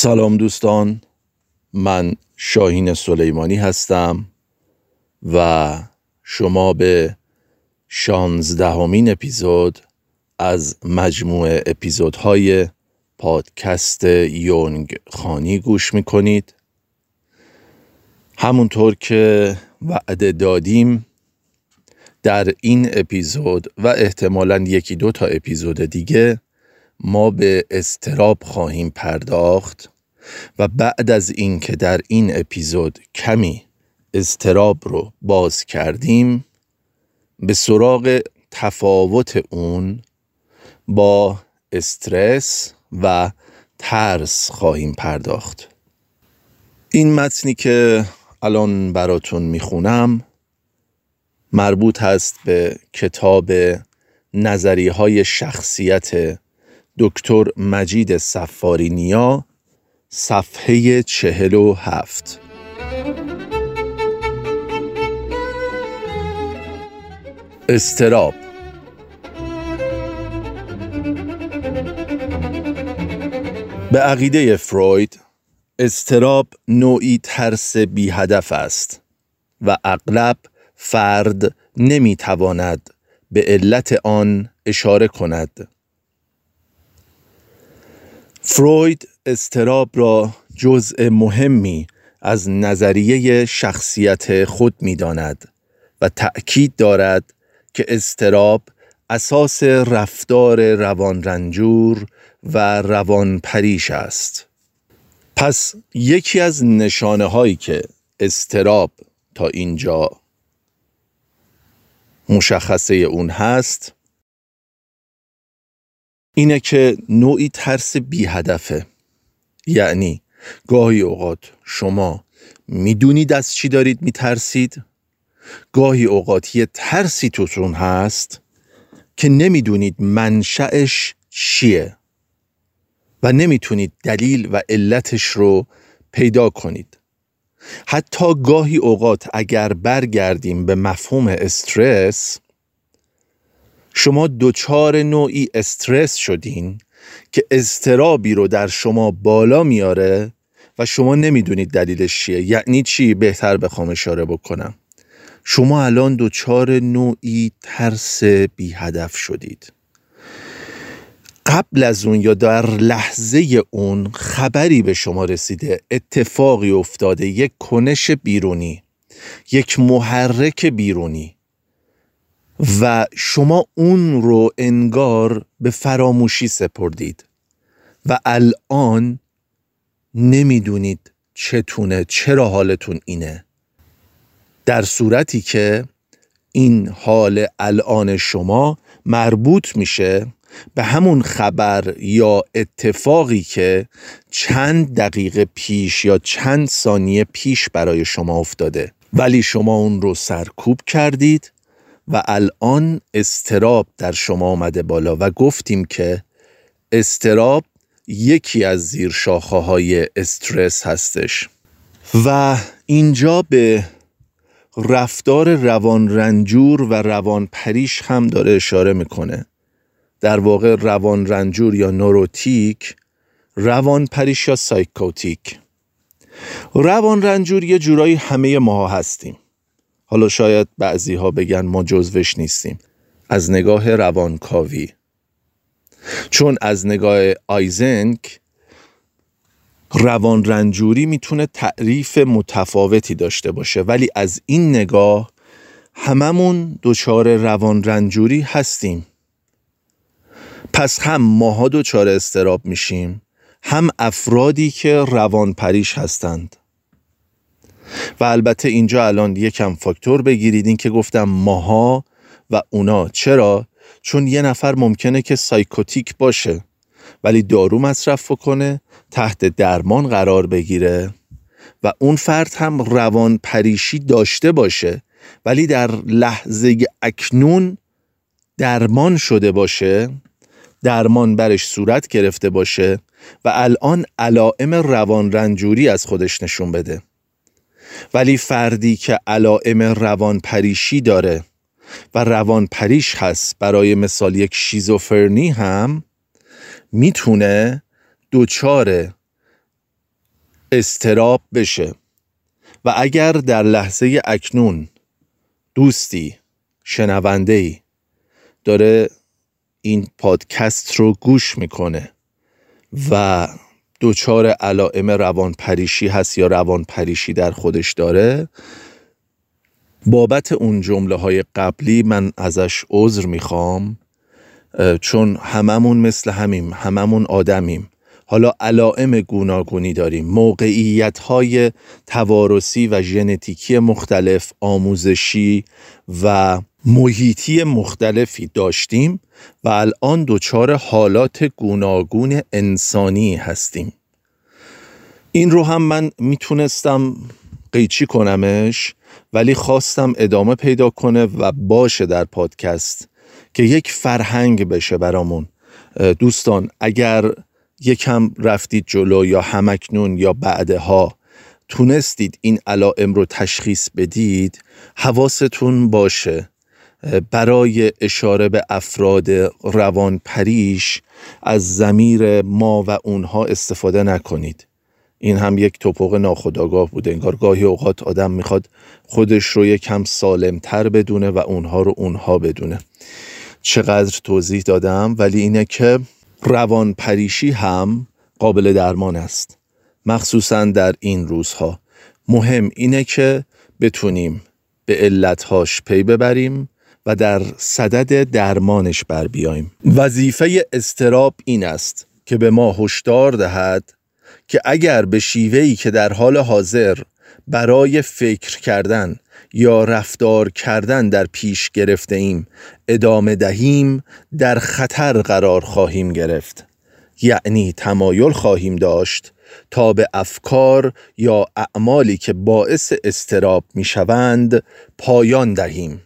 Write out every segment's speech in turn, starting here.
سلام دوستان من شاهین سلیمانی هستم و شما به شانزدهمین اپیزود از مجموعه اپیزودهای پادکست یونگ خانی گوش می‌کنید. همونطور که وعده دادیم در این اپیزود و احتمالا یکی دو تا اپیزود دیگه ما به استراب خواهیم پرداخت و بعد از اینکه در این اپیزود کمی استراب رو باز کردیم به سراغ تفاوت اون با استرس و ترس خواهیم پرداخت. این متنی که الان براتون می‌خونم مربوط هست به کتاب نظری های شخصیت دکتر مجید سفارینیا صفحه چهل و هفت. استراب. به عقیده فروید استراب نوعی ترس بی هدف است و اغلب فرد نمی تواند به علت آن اشاره کند. فروید استراب را جزء مهمی از نظریه شخصیت خود می داند و تأکید دارد که استراب اساس رفتار روان رنجور و روان پریش است. پس یکی از نشانه هایی که استراب تا اینجا مشخصه اون هست اینه که نوعی ترس بی هدفه یعنی گاهی اوقات شما می‌دونید از چی دارید میترسید. گاهی اوقات یه ترسی توتون هست که نمی‌دونید منشأش چیه و نمی‌تونید دلیل و علتش رو پیدا کنید. حتی گاهی اوقات اگر برگردیم به مفهوم استرس شما دوچار نوعی استرس شدین که استرابی رو در شما بالا میاره و شما نمی‌دونید دلیلش چیه. یعنی چی؟ بهتر بخوام اشاره بکنم. شما الان دوچار نوعی ترس بی هدف شدید. قبل از اون یا در لحظه اون خبری به شما رسیده اتفاقی افتاده یک کنش بیرونی یک محرک بیرونی. و شما اون رو انگار به فراموشی سپردید و الان نمی‌دونید چتونه چرا حالتون اینه. در صورتی که این حال الان شما مربوط میشه به همون خبر یا اتفاقی که چند دقیقه پیش یا چند ثانیه پیش برای شما افتاده. ولی شما اون رو سرکوب کردید و الان استراب در شما آمده بالا و گفتیم که استراب یکی از زیر شاخه های استرس هستش. و اینجا به رفتار روان رنجور و روان پریش هم داره اشاره می‌کنه. در واقع روان رنجور یا neurotic روان پریش یا psychotic. روان رنجور یه جورایی همه ماها هستیم. حالا شاید بعضی ها بگن ما جزوش نیستیم. از نگاه روانکاوی. چون از نگاه آیزنک روان رنجوری می‌تونه تعریف متفاوتی داشته باشه. ولی از این نگاه هممون دچار روان رنجوری هستیم. پس هم ماها دچار استراب میشیم هم افرادی که روان پریش هستند. و البته اینجا الان یکم فاکتور بگیرید این که گفتم ماها و اونا چرا؟ چون یه نفر ممکنه که سایکوتیک باشه ولی دارو مصرف کنه تحت درمان قرار بگیره و اون فرد هم روان پریشی داشته باشه ولی در لحظه اکنون درمان شده باشه درمان برش صورت گرفته باشه و الان علائم روان رنجوری از خودش نشون بده ولی فردی که علائم روان پریشی داره و روان پریش هست برای مثال یک شیزوفرنی هم می‌تونه دوچار استراب بشه. و اگر در لحظه اکنون دوستی شنونده ای داره این پادکست رو گوش می‌کنه و دچار علائم روان پریشی هست یا روان پریشی در خودش داره؟ بابت اون جمله های قبلی من ازش عذر می‌خوام چون هممون مثل همیم هممون آدمیم. حالا علائم گوناگونی داریم. موقعیت های توارثی و ژنتیکی مختلف آموزشی و محیطی مختلفی داشتیم و الان دچار حالات گوناگون انسانی هستیم. این رو هم من می‌تونستم قیچی کنمش ولی خواستم ادامه پیدا کنه و باشه در پادکست که یک فرهنگ بشه برامون. دوستان اگر یکم رفتید جلو یا همکنون یا بعدها تونستید این علائم رو تشخیص بدید حواستون باشه. برای اشاره به افراد روان پریش از زمیر ما و اونها استفاده نکنید. این هم یک توپق ناخداگاه بوده انگار گاهی اوقات آدم می‌خواد خودش رو یکم سالمتر بدونه و اونها رو اونها بدونه. چقدر توضیح دادم ولی اینه که روان پریشی هم قابل درمان است. مخصوصا در این روزها. مهم اینه که بتونیم به علتهاش پی ببریم. و در صدد درمانش بر بیایم. وظیفه استراب این است که به ما هشدار دهد که اگر به شیوهی که در حال حاضر برای فکر کردن یا رفتار کردن در پیش گرفته ایم ادامه دهیم در خطر قرار خواهیم گرفت. یعنی تمایل خواهیم داشت تا به افکار یا اعمالی که باعث استراب می شوند پایان دهیم.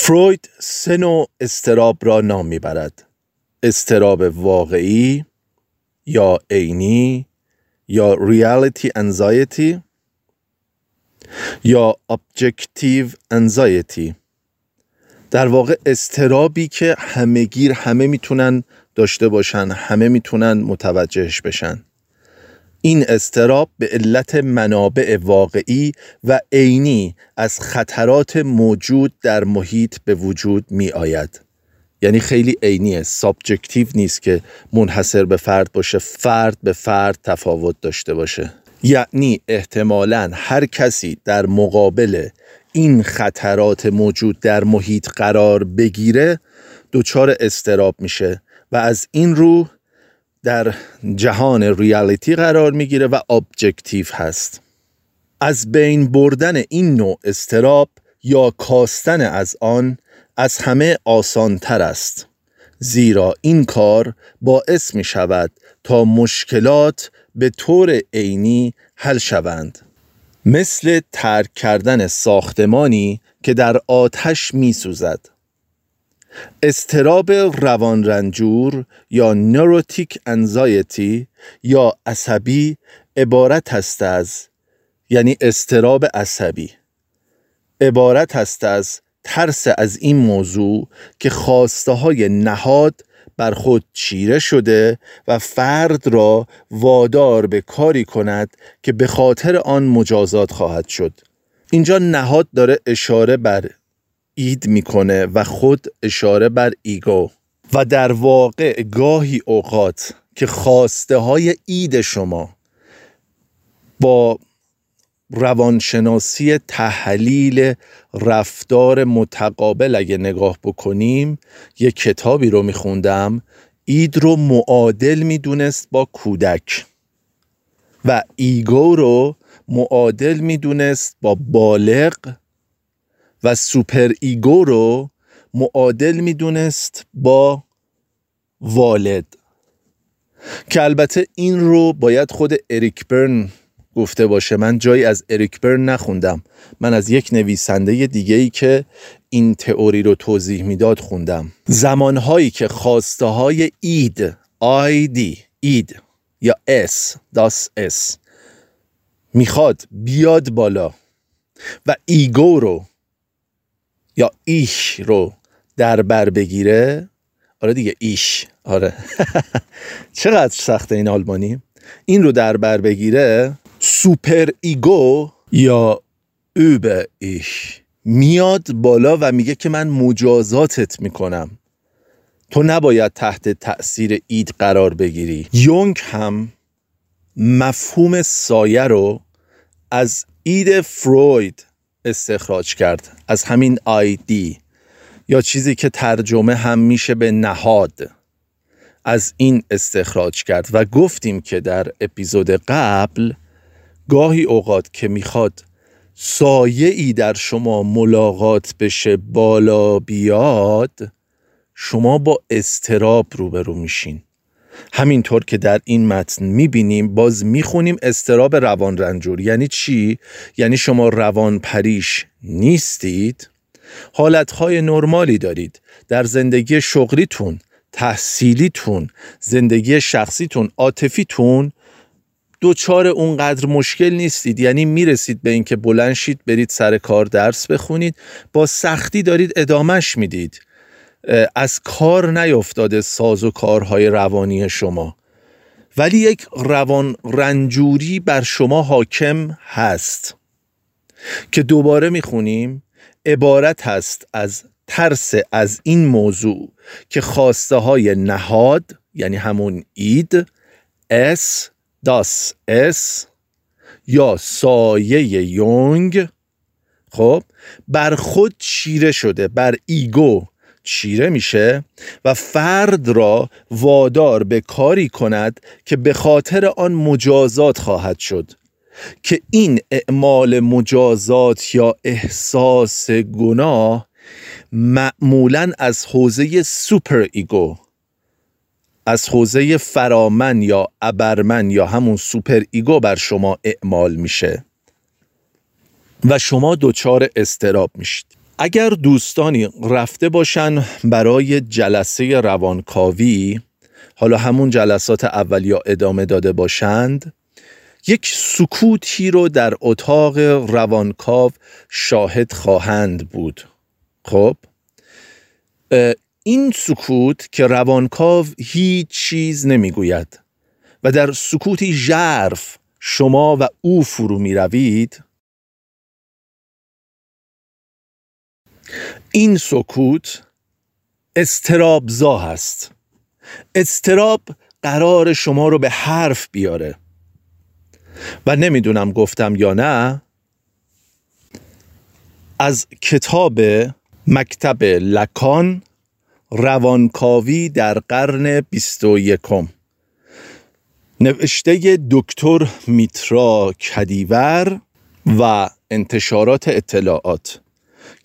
فروید سه نوع استراب را نام می‌برد. اضطراب واقعی یا عینی یا reality anxiety یا objective anxiety در واقع اضطرابی که همهگیر همه می‌تونن داشته باشن همه می‌تونن متوجهش بشن. این اضطراب به علت منابع واقعی و عینی از خطرات موجود در محیط به وجود می آید یعنی خیلی عینیه subjective نیست که منحصر به فرد باشه فرد به فرد تفاوت داشته باشه. یعنی احتمالا هر کسی در مقابل این خطرات موجود در محیط قرار بگیره دچار اضطراب میشه و از این رو در جهان reality قرار می‌گیره و objective هست. از بین بردن این نوع اضطراب یا کاستن از آن از همه آسان تر است زیرا این کار باعث می شود تا مشکلات به طور عینی حل شوند. مثل ترک کردن ساختمانی که در آتش می سوزد استراب روان رنجور یا نوروتیک انزایتی یا عصبی عبارت است از یعنی استراب عصبی. عبارت است از ترس از این موضوع که خواسته های نهاد بر خود چیره شده و فرد را وادار به کاری کند که به خاطر آن مجازات خواهد شد. اینجا نهاد داره اشاره بر اید می‌کنه و خود اشاره بر ایگو. و در واقع گاهی اوقات که خواسته های اید شما با روانشناسی تحلیل رفتار متقابل اگه نگاه بکنیم یه کتابی رو میخوندم id رو معادل می‌دونست با کودک. و ego رو معادل می‌دونست با بالغ و superego رو معادل می‌دونست با والد. که البته این رو باید خود اریک برن گفته باشه. من جایی از اریک برن نخوندم. من از یک نویسنده دیگه ای که این تئوری رو توضیح می‌داد خوندم. زمانهایی که خواسته های id ID id یا Es das Es می‌خواد بیاد بالا و ego رو یا Ich رو در بر بگیره؟ آره دیگه Ich. آره. چقدر سخته این آلمانی؟ این رو در بر بگیره superego یا Über-Ich. میاد بالا و میگه که من مجازاتت می‌کنم. تو نباید تحت تأثیر id قرار بگیری. یونگ هم مفهوم سایه رو از id فروید استخراج کرد. از همین آیدی یا چیزی که ترجمه هم میشه به نهاد. از این استخراج کرد و گفتیم که در اپیزود قبل گاهی اوقات که می‌خواد سایه ای در شما ملاقات بشه بالا بیاد شما با استراب روبرو میشین. همینطور که در این متن می‌بینیم باز می‌خونیم استراب روان رنجور یعنی چی؟ یعنی شما روان پریش نیستید؟ حالتهای نرمالی دارید. در زندگی شغلیتون تحصیلیتون زندگی شخصیتون عاطفیتون دوچار اونقدر مشکل نیستید. یعنی می‌رسید به اینکه بلند شید برید سر کار درس بخونید با سختی دارید ادامش می‌دید. از کار نیفتاده ساز و کارهای روانی شما. ولی یک روان رنجوری بر شما حاکم هست که دوباره می‌خونیم عبارت هست از ترس از این موضوع که خواسته های نهاد یعنی همون id Es das Es یا سایه یونگ خب بر خود چیره شده بر ego چیره میشه و فرد را وادار به کاری کند که به خاطر آن مجازات خواهد شد که این اعمال مجازات یا احساس گناه معمولا از حوزه superego از حوزه فرامن یا ابرمن یا همون superego بر شما اعمال میشه و شما دچار اضطراب میشید. اگر دوستانی رفته باشن برای جلسه روانکاوی حالا همون جلسات اول یا ادامه داده باشند یک سکوتی رو در اتاق روانکاو شاهد خواهند بود. خب؟ این سکوت که روانکاو هیچ چیز نمی‌گوید و در سکوتی ژرف شما و او فرو می روید این سکوت استرابزا هست استراب قرار شما رو به حرف بیاره. و نمی‌دونم گفتم یا نه از کتاب مکتب لکان روانکاوی در قرن بیست و یکم. نوشته دکتر میترا کدیور و انتشارات اطلاعات.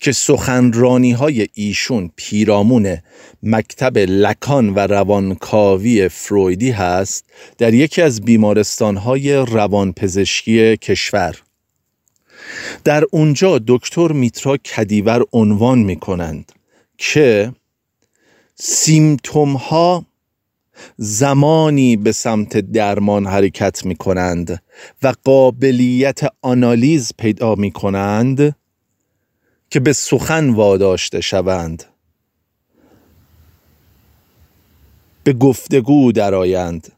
که سخنرانی های ایشون پیرامون مکتب لکان و روانکاوی فرویدی هست در یکی از بیمارستان های روانپزشکی کشور. در اونجا دکتر میترا کدیور عنوان می کنند که سیمتوم ها زمانی به سمت درمان حرکت می کنند و قابلیت آنالیز پیدا می کنند که به سخن واداشته شوند. به گفتگو درآیند.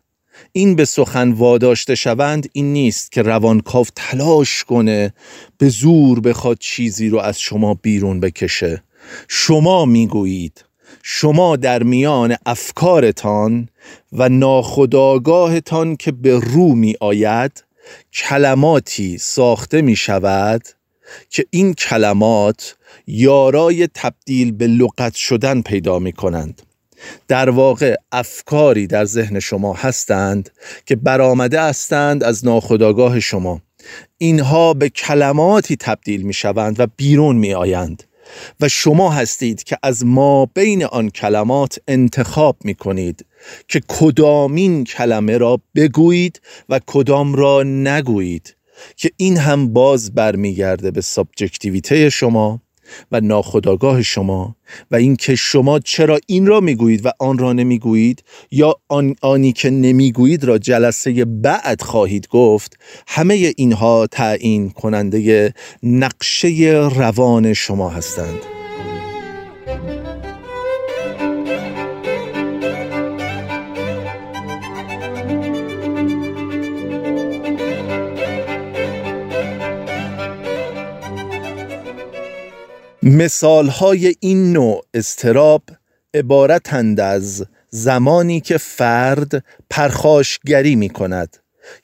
این به سخن واداشته شوند این نیست که روانکاو تلاش کنه به زور بخواد چیزی رو از شما بیرون بکشه. شما می‌گویید شما در میان افکارتان و ناخداگاهتان که به رو می آید کلماتی ساخته می شود که این کلمات یارای تبدیل به لغت شدن پیدا می کنند در واقع افکاری در ذهن شما هستند که برآمده هستند از ناخودآگاه شما. اینها به کلماتی تبدیل می شوند و بیرون می آیند و شما هستید که از ما بین آن کلمات انتخاب می کنید که کدامین کلمه را بگویید و کدام را نگویید. که این هم باز برمیگرده به سابجکتیویته شما و ناخداگاه شما و اینکه شما چرا این را می‌گویید و آن را نمی‌گویید یا آن آنی که نمی‌گویید را جلسه بعد خواهید گفت همه اینها تعیین کننده نقشه روان شما هستند. مثال های این نوع استراب عبارتند از زمانی که فرد پرخاشگری می کند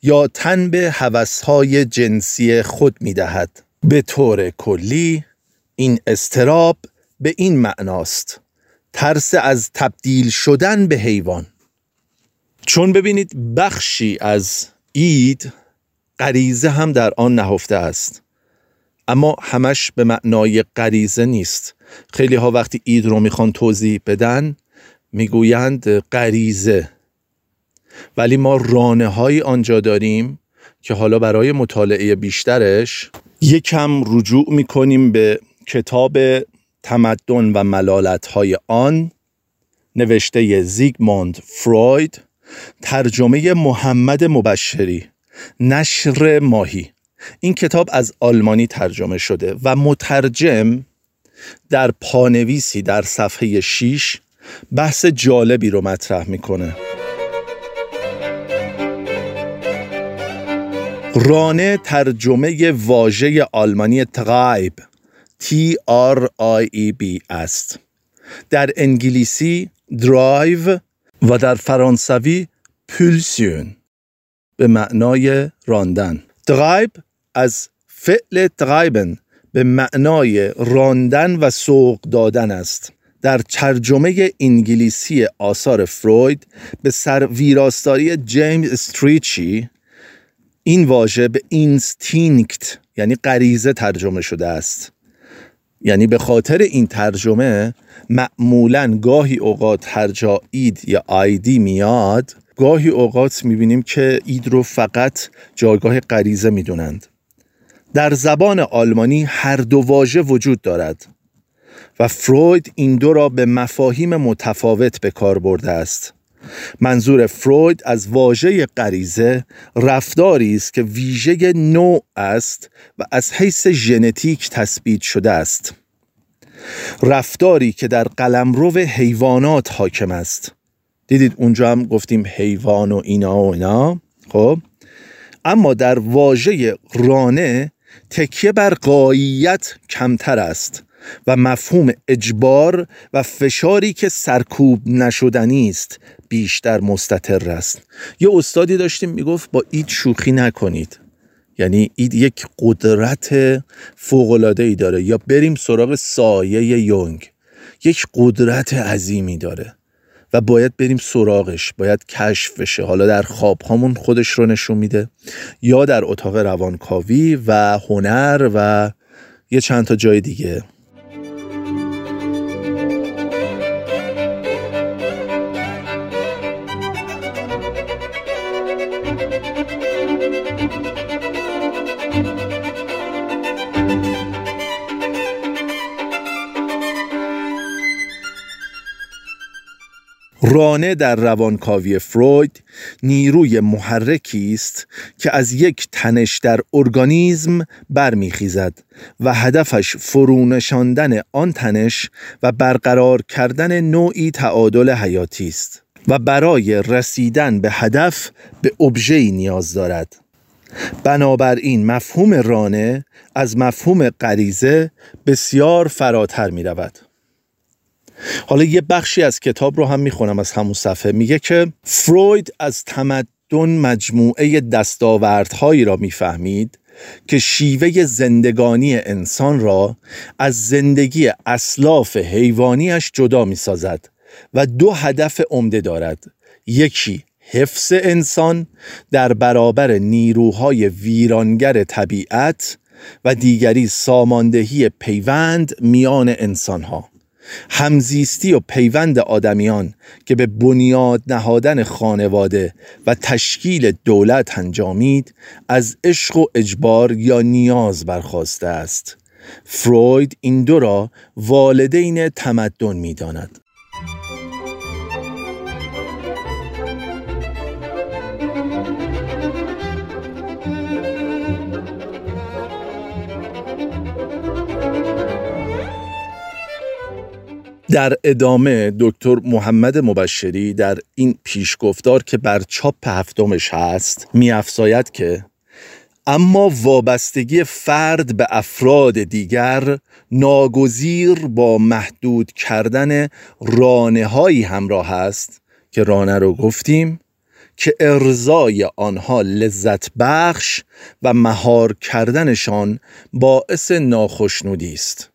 یا تن به حوثهای جنسی خود می دهد. به طور کلی این استراب به این معناست ترس از تبدیل شدن به حیوان چون ببینید بخشی از اید غریزه هم در آن نهفته است اما همش به معنای غریزه نیست. خیلی ها وقتی اید رو می‌خوان توضیح بدن می‌گویند غریزه. ولی ما رانه های آنجا داریم که حالا برای مطالعه بیشترش یکم رجوع می‌کنیم به کتاب تمدن و ملالت های آن نوشته زیگموند فروید ترجمه محمد مبشری نشر ماهی. این کتاب از آلمانی ترجمه شده و مترجم در پانویسی در صفحه 6 بحث جالبی رو مطرح می‌کنه. رانه ترجمه واژه آلمانی تغایب T R I E B است. در انگلیسی درایو و در فرانسوی pulsion به معنای راندن. Trieb از فعل treiben به معنای راندن و سوق دادن است. در ترجمه انگلیسی آثار فروید به سر ویراستاری جیمز استریچی این واژه به instinct یعنی غریزه ترجمه شده است. یعنی به خاطر این ترجمه معمولا گاهی اوقات هر جا اید یا آیدی میاد گاهی اوقات می‌بینیم که اید رو فقط جایگاه غریزه می‌دونند. در زبان آلمانی هر دو واژه وجود دارد و فروید این دو را به مفاهیم متفاوت به کار برده است. منظور فروید از واژه غریزه رفتاری است که ویژه نوع است و از حیث ژنتیک تثبیت شده است. رفتاری که در قلمرو حیوانات حاکم است. دیدید اونجا هم گفتیم حیوان و اینا و اینا خب؟ اما در واژه رانه تکیه بر قاییت کمتر است و مفهوم اجبار و فشاری که سرکوب نشدنی است بیشتر مستطر است. یه استادی داشتیم می‌گفت با اید شوخی نکنید. یعنی اید یک قدرت فوقلاده ای داره. یا بریم سراغ سایه یونگ. یک قدرت عظیمی داره. و باید بریم سراغش. باید کشف بشه. حالا در خواب هامون خودش رو نشون میده. یا در اتاق روانکاوی و هنر و یه چند تا جای دیگه. رانه در روانکاوی فروید نیروی محرکی است که از یک تنش در ارگانیزم برمیخیزد و هدفش فرونشاندن آن تنش و برقرار کردن نوعی تعادل حیاتی است و برای رسیدن به هدف به ابژه‌ای نیاز دارد بنابراین مفهوم رانه از مفهوم غریزه بسیار فراتر می رود. حالا یه بخشی از کتاب رو هم می‌خونم از همون صفحه. میگه که فروید از تمدن مجموعه دستاوردهایی را می‌فهمید که شیوه زندگانی انسان را از زندگی اسلاف حیوانیش جدا می سازد و دو هدف عمده دارد. یکی حفظ انسان در برابر نیروهای ویرانگر طبیعت و دیگری ساماندهی پیوند میان انسانها. همزیستی و پیوند آدمیان که به بنیاد نهادن خانواده و تشکیل دولت انجامید از عشق و اجبار یا نیاز برخواسته است. فروید این دو را والدین تمدن می در ادامه دکتر محمد مبشری در این پیشگفتار که بر چاپ هفتمش هست میافزاید که اما وابستگی فرد به افراد دیگر ناگزیر با محدود کردن رانه هایی همراه است که رانه رو گفتیم که ارزای آنها لذت بخش و مهار کردنشان باعث ناخشنودی است.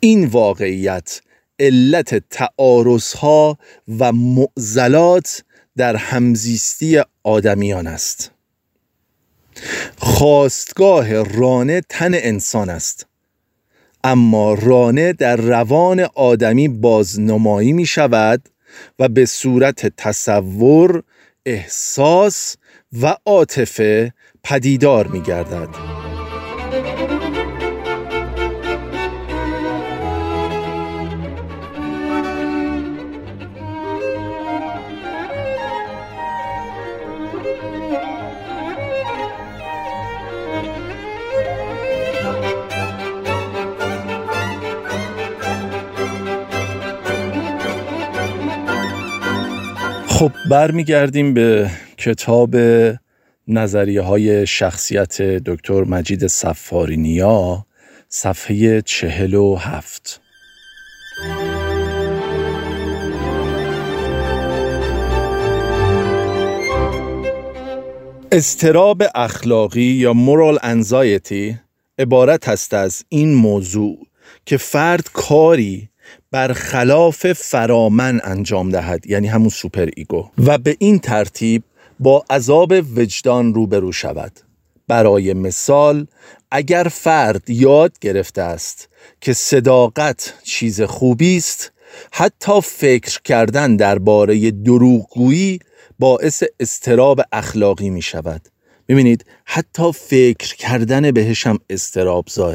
این واقعیت علت تعارض ها و معضلات در همزیستی آدمیان است خواستگاه رانه تن انسان است اما رانه در روان آدمی بازنمایی می شود و به صورت تصور احساس و عاطفه پدیدار می گردد. خب برمیگردیم به کتاب نظریه های شخصیت دکتر مجید سفارینیا صفحه چهل و هفت. استراب اخلاقی یا مورال انزایتی عبارت است از این موضوع که فرد کاری برخلاف فرامن انجام دهد یعنی همون super ego. و به این ترتیب با عذاب وجدان روبرو شود. برای مثال اگر فرد یاد گرفته است که صداقت چیز خوبی است حتی فکر کردن درباره دروغگویی باعث اضطراب اخلاقی می شود. می‌بینید حتی فکر کردن بهش هم اضطراب زائه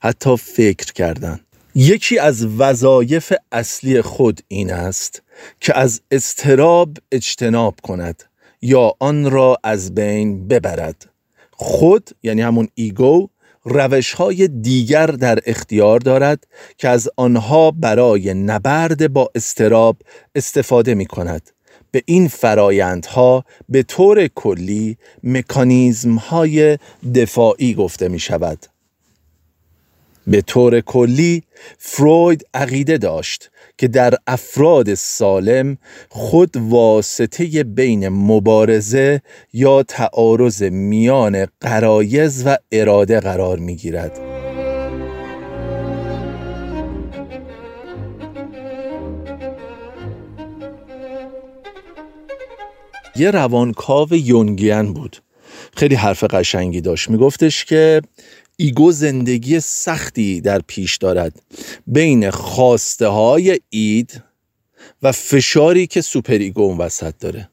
حتی فکر کردن. یکی از وظایف اصلی خود این است که از استراب اجتناب کند یا آن را از بین ببرد. خود یعنی همون ایگو روش های دیگر در اختیار دارد که از آنها برای نبرد با استراب استفاده می کند به این فرایندها به طور کلی مکانیزم های دفاعی گفته می شود به طور کلی فروید عقیده داشت که در افراد سالم خود واسطه بین مبارزه یا تعارض میان قرایز و اراده قرار می گیرد. یه روانکاو Jungian بود خیلی حرف قشنگی داشت میگفتش که ego زندگی سختی در پیش دارد. بین خواسته های id و فشاری که super ego اون وسط داره.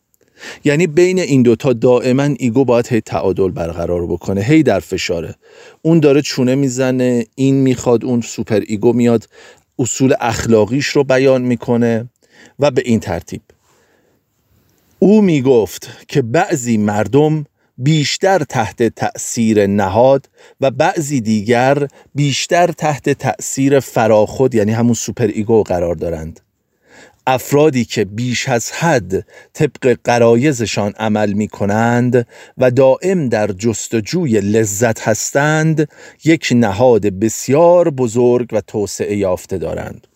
یعنی بین این دوتا دائما ego باید هی تعادل برقرار بکنه هی در فشاره. اون داره چونه می‌زنه این می‌خواد اون super ego میاد اصول اخلاقیش رو بیان می‌کنه و به این ترتیب. او می‌گفت که بعضی مردم بیشتر تحت تأثیر نهاد و بعضی دیگر بیشتر تحت تأثیر فراخود یعنی همون super ego قرار دارند. افرادی که بیش از حد طبق غرایزشان عمل می کنند و دائم در جستجوی لذت هستند یک نهاد بسیار بزرگ و توسعه یافته دارند.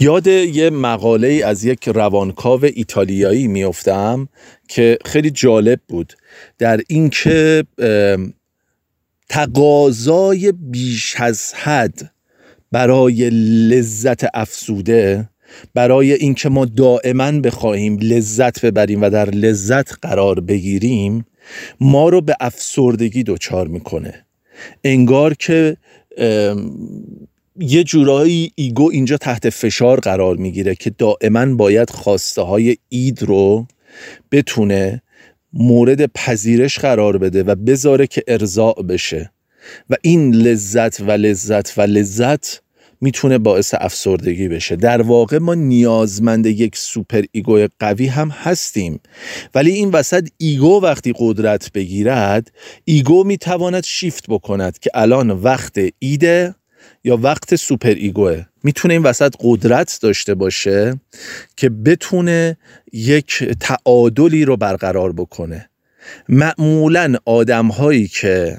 یاد یه مقاله از یک روانکاو ایتالیایی میافتم که خیلی جالب بود. در اینکه تقاضای بیش از حد برای لذت افسوده برای اینکه ما دائما بخواهیم لذت ببریم و در لذت قرار بگیریم ما رو به افسردگی دچار می‌کنه. انگار که یه جورایی ego اینجا تحت فشار قرار می‌گیره که دائما باید خواسته های id رو بتونه مورد پذیرش قرار بده و بذاره که ارضا بشه. و این لذت و لذت و لذت می‌تونه باعث افسردگی بشه. در واقع ما نیازمند یک super ego قوی هم هستیم. ولی این وسط ego وقتی قدرت بگیرد ego می‌تواند شیفت بکند که الان وقت id ه یا وقت super ego ه. می‌تونه این وسط قدرت داشته باشه که بتونه یک تعادلی رو برقرار بکنه. معمولا آدم هایی که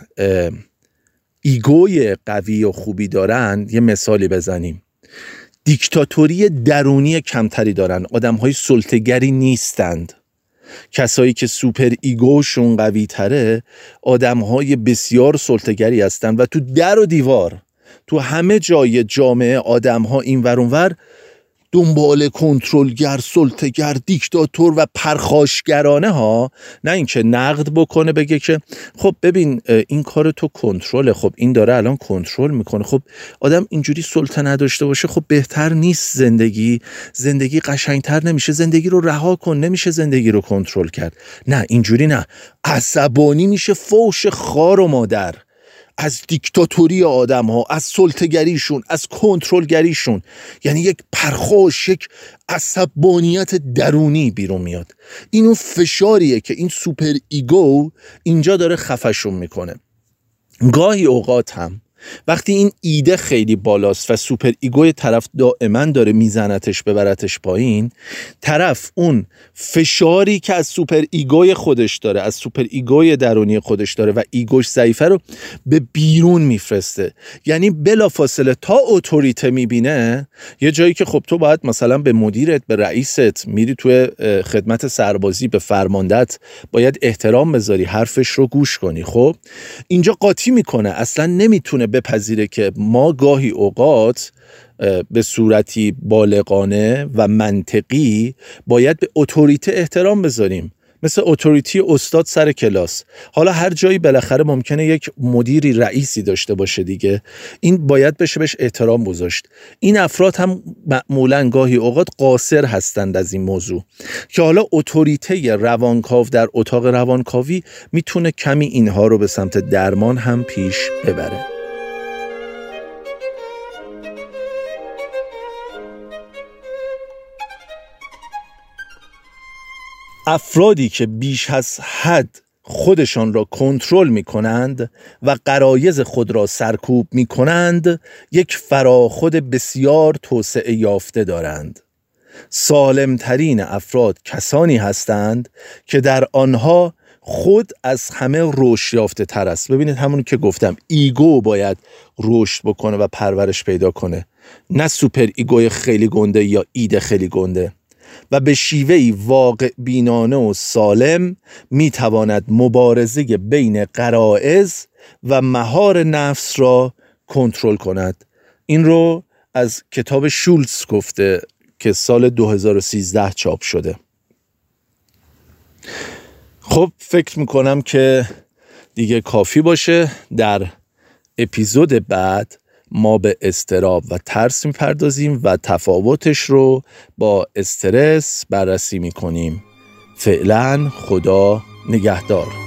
ego ی قوی و خوبی دارن یه مثالی بزنیم. دیکتاتوری درونی کمتری دارن. آدم های سلطه‌گری نیستند. کسایی که سوپر ایگوشون قوی تره آدم های بسیار سلطگری هستند و تو در و دیوار تو همه جای جامعه آدم ها این ورونور دنبال کنترلگر سلطگر دیکتاتور و پرخاشگرانه ها نه اینکه نقد بکنه بگه که خب ببین این کار تو کنترله. خب این داره الان کنترل می‌کنه. خب آدم اینجوری سلطه نداشته باشه خب بهتر نیست زندگی. زندگی قشنگتر نمیشه. زندگی رو رها کن. نمیشه زندگی رو کنترل کرد. نه اینجوری نه. عصبانی میشه فوش خار و مادر. از دیکتاتوری آدم ها از سلطه‌گریشون از کنترلگریشون. یعنی یک پرخاش یک عصبانیت درونی بیرون میاد. این اون فشاریه که این super ego اینجا داره خفشون می‌کنه. گاهی اوقات هم وقتی این id ه خیلی بالاست و super ego ی طرف دائما داره میزنتش ببرتش پایین طرف اون فشاری که از super ego ی خودش داره از super ego ی درونی خودش داره و ego ش ضعیفه رو به بیرون میفرسته. یعنی بلافاصله تا اتوریته می‌بینه یه جایی که خب تو باید مثلا به مدیرت به رئیست میری توی خدمت سربازی به فرمانده‌ت باید احترام بذاری حرفش رو گوش کنی. خب اینجا قاطی می‌کنه اصلا نمی‌تونه بپذیره که ما گاهی اوقات به صورتی بالغانه و منطقی باید به اتوریته احترام بذاریم. مثل اتوریتی استاد سر کلاس. حالا هر جایی بالاخره ممکنه یک مدیری رئیسی داشته باشه دیگه. این باید بشه بهش احترام گذاشت. این افراد هم معمولا گاهی اوقات قاصر هستند از این موضوع. که حالا اتوریته روانکاو در اتاق روانکاوی می‌تونه کمی اینها رو به سمت درمان هم پیش ببره. افرادی که بیش از حد خودشان را کنترل می کنند و قرایز خود را سرکوب می کنند یک فراخود بسیار توسعه یافته دارند. سالمترین افراد کسانی هستند که در آنها خود از همه رشد یافته تر است. ببینید همون که گفتم ego باید رشد بکنه و پرورش پیدا کنه. نه super ego ی خیلی گنده یا id خیلی گنده. و به شیوهی واقع بینانه و سالم می‌تواند مبارزه بین غرائز و مهار نفس را کنترل کند. این رو از کتاب شولز گفته که سال 2013 چاپ شده. خب فکر می‌کنم که دیگه کافی باشه در اپیزود بعد ما به استراب و ترس می‌پردازیم و تفاوتش رو با استرس بررسی می‌کنیم. فعلا خدا نگهدار.